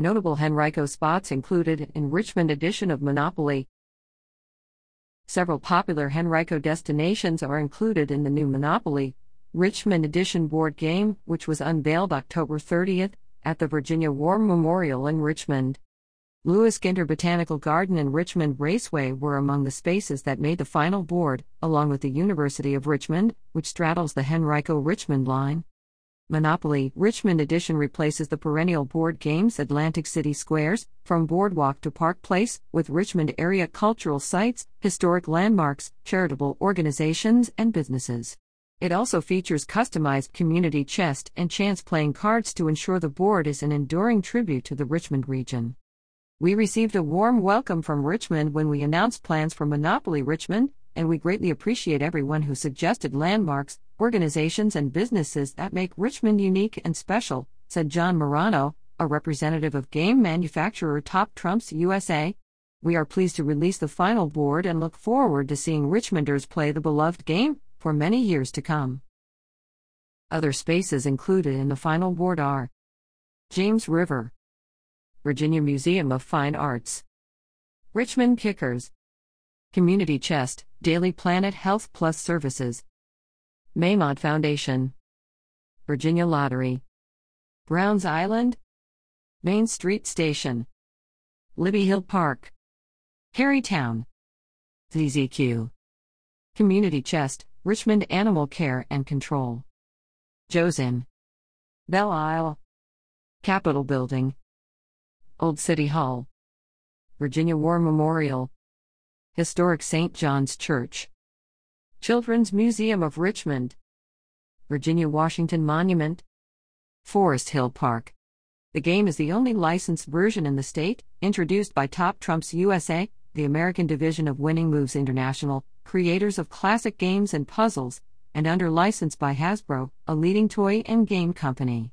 Notable Henrico spots included in Richmond edition of Monopoly. Several popular Henrico destinations are included in the new Monopoly Richmond edition board game, which was unveiled October 30th at the Virginia War Memorial in Richmond. Lewis Ginter Botanical Garden and Richmond Raceway were among the spaces that made the final board, along with the University of Richmond, which straddles the Henrico Richmond line. Monopoly Richmond Edition replaces the perennial board games Atlantic City Squares, from Boardwalk to Park Place, with Richmond area cultural sites, historic landmarks, charitable organizations, and businesses. It also features customized community chest and chance playing cards to ensure the board is an enduring tribute to the Richmond region. We received a warm welcome from Richmond when we announced plans for Monopoly Richmond, and we greatly appreciate everyone who suggested landmarks, organizations, and businesses that make Richmond unique and special, said John Morano, a representative of game manufacturer Top Trumps USA. We are pleased to release the final board and look forward to seeing Richmonders play the beloved game for many years to come. Other spaces included in the final board are James River, Virginia Museum of Fine Arts, Richmond Kickers, Community Chest, Daily Planet Health Plus Services, Maymont Foundation, Virginia Lottery, Browns Island, Main Street Station, Libby Hill Park, Carytown, ZZQ, Community Chest, Richmond Animal Care and Control, Joe's Inn, Belle Isle, Capitol Building, Old City Hall, Virginia War Memorial, Historic St. John's Church. Children's Museum of Richmond. Virginia Washington Monument. Forest Hill Park. The game is the only licensed version in the state, introduced by Top Trumps USA, the American division of Winning Moves International, creators of classic games and puzzles, and under license by Hasbro, a leading toy and game company.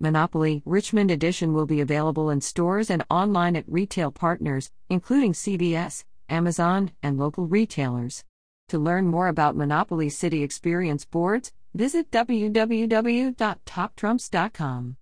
Monopoly Richmond Edition will be available in stores and online at retail partners, including CVS, Amazon, and local retailers. To learn more about Monopoly City Experience boards, visit www.toptrumps.com.